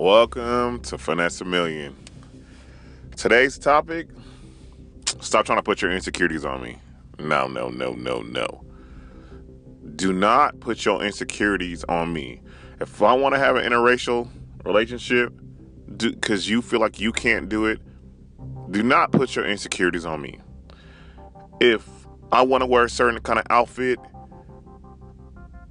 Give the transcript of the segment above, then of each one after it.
Welcome to Finesse a Million. Today's topic stop trying to put your insecurities on me. No, no, no, no, no. Do not put your insecurities on me. If I want to have an interracial relationship, because you feel like you can't do it, do not put your insecurities on me. If I want to wear a certain kind of outfit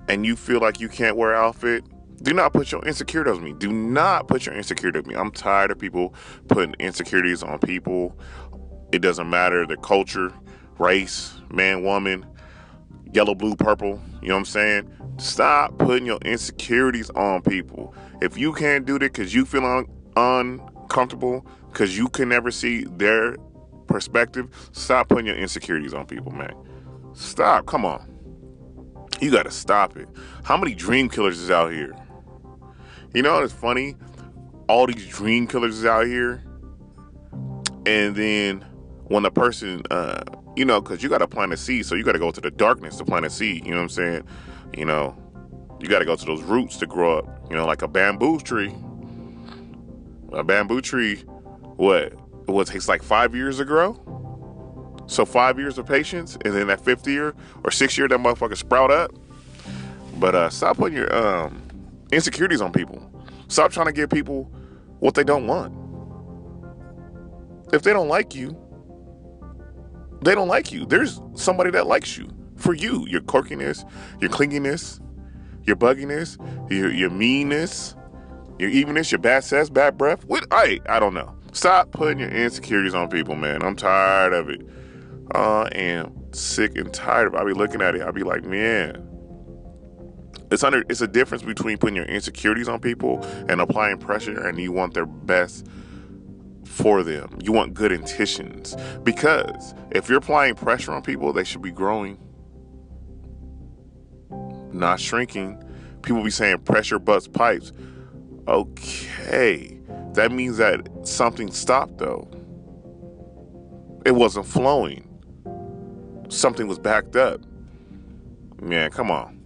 and you feel like you can't wear outfit, do not put your insecurities on me. Do not put your insecurities on me. I'm tired of people putting insecurities on people. It doesn't matter the culture, race, man, woman, yellow, blue, purple. You know what I'm saying? Stop putting your insecurities on people. If you can't do it because you feel un- uncomfortable, because you can never see their perspective, stop putting your insecurities on people, man. Stop. Come on. You got to stop it. How many dream killers is out here? You know it's funny? All these dream killers is out here, and then when the person, uh, you know, because you got to plant a seed, so you got to go to the darkness to plant a seed. You know what I'm saying? You know, you got to go to those roots to grow up. You know, like a bamboo tree. A bamboo tree, what? What takes like five years to grow? So five years of patience, and then that fifth year or sixth year, that motherfucker sprout up. But uh, stop putting your um, insecurities on people. Stop trying to give people what they don't want. If they don't like you, they don't like you. There's somebody that likes you for you. Your quirkiness, your clinginess, your bugginess, your your meanness, your evenness, your bad sex, bad breath. What? I I don't know. Stop putting your insecurities on people, man. I'm tired of it. Uh, I am sick and tired of. It. I'll be looking at it. I'll be like, man, it's under it's a difference between putting your insecurities on people and applying pressure and you want their best for them. You want good intentions. Because if you're applying pressure on people, they should be growing, not shrinking. People be saying pressure butts pipes. Okay. That means that something stopped though. It wasn't flowing. Something was backed up. Man, come on.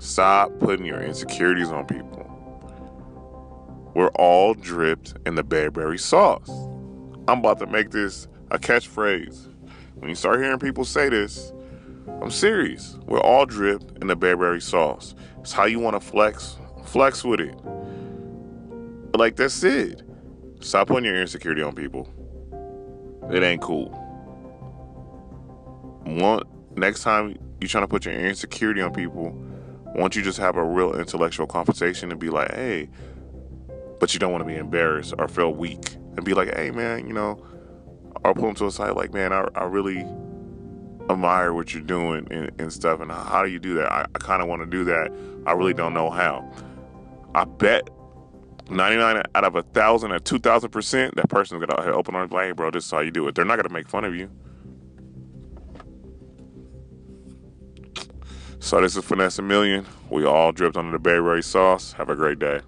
Stop putting your insecurities on people. We're all dripped in the Burberry sauce. I'm about to make this a catchphrase. When you start hearing people say this, I'm serious. We're all dripped in the Burberry sauce. It's how you want to flex, flex with it. Like that's it. Stop putting your insecurity on people. It ain't cool. One next time you're trying to put your insecurity on people, won't you just have a real intellectual conversation and be like, hey, but you don't want to be embarrassed or feel weak and be like, hey, man, you know, or pull them to a side like, man, I, I really admire what you're doing and, and stuff. And how do you do that? I, I kind of want to do that. I really don't know how. I bet 99 out of a thousand or 2,000 percent, that person's gonna open arms like, hey, bro, this is how you do it. They're not gonna make fun of you. So this is Finesse a Million. We all dripped under the Burberry sauce. Have a great day.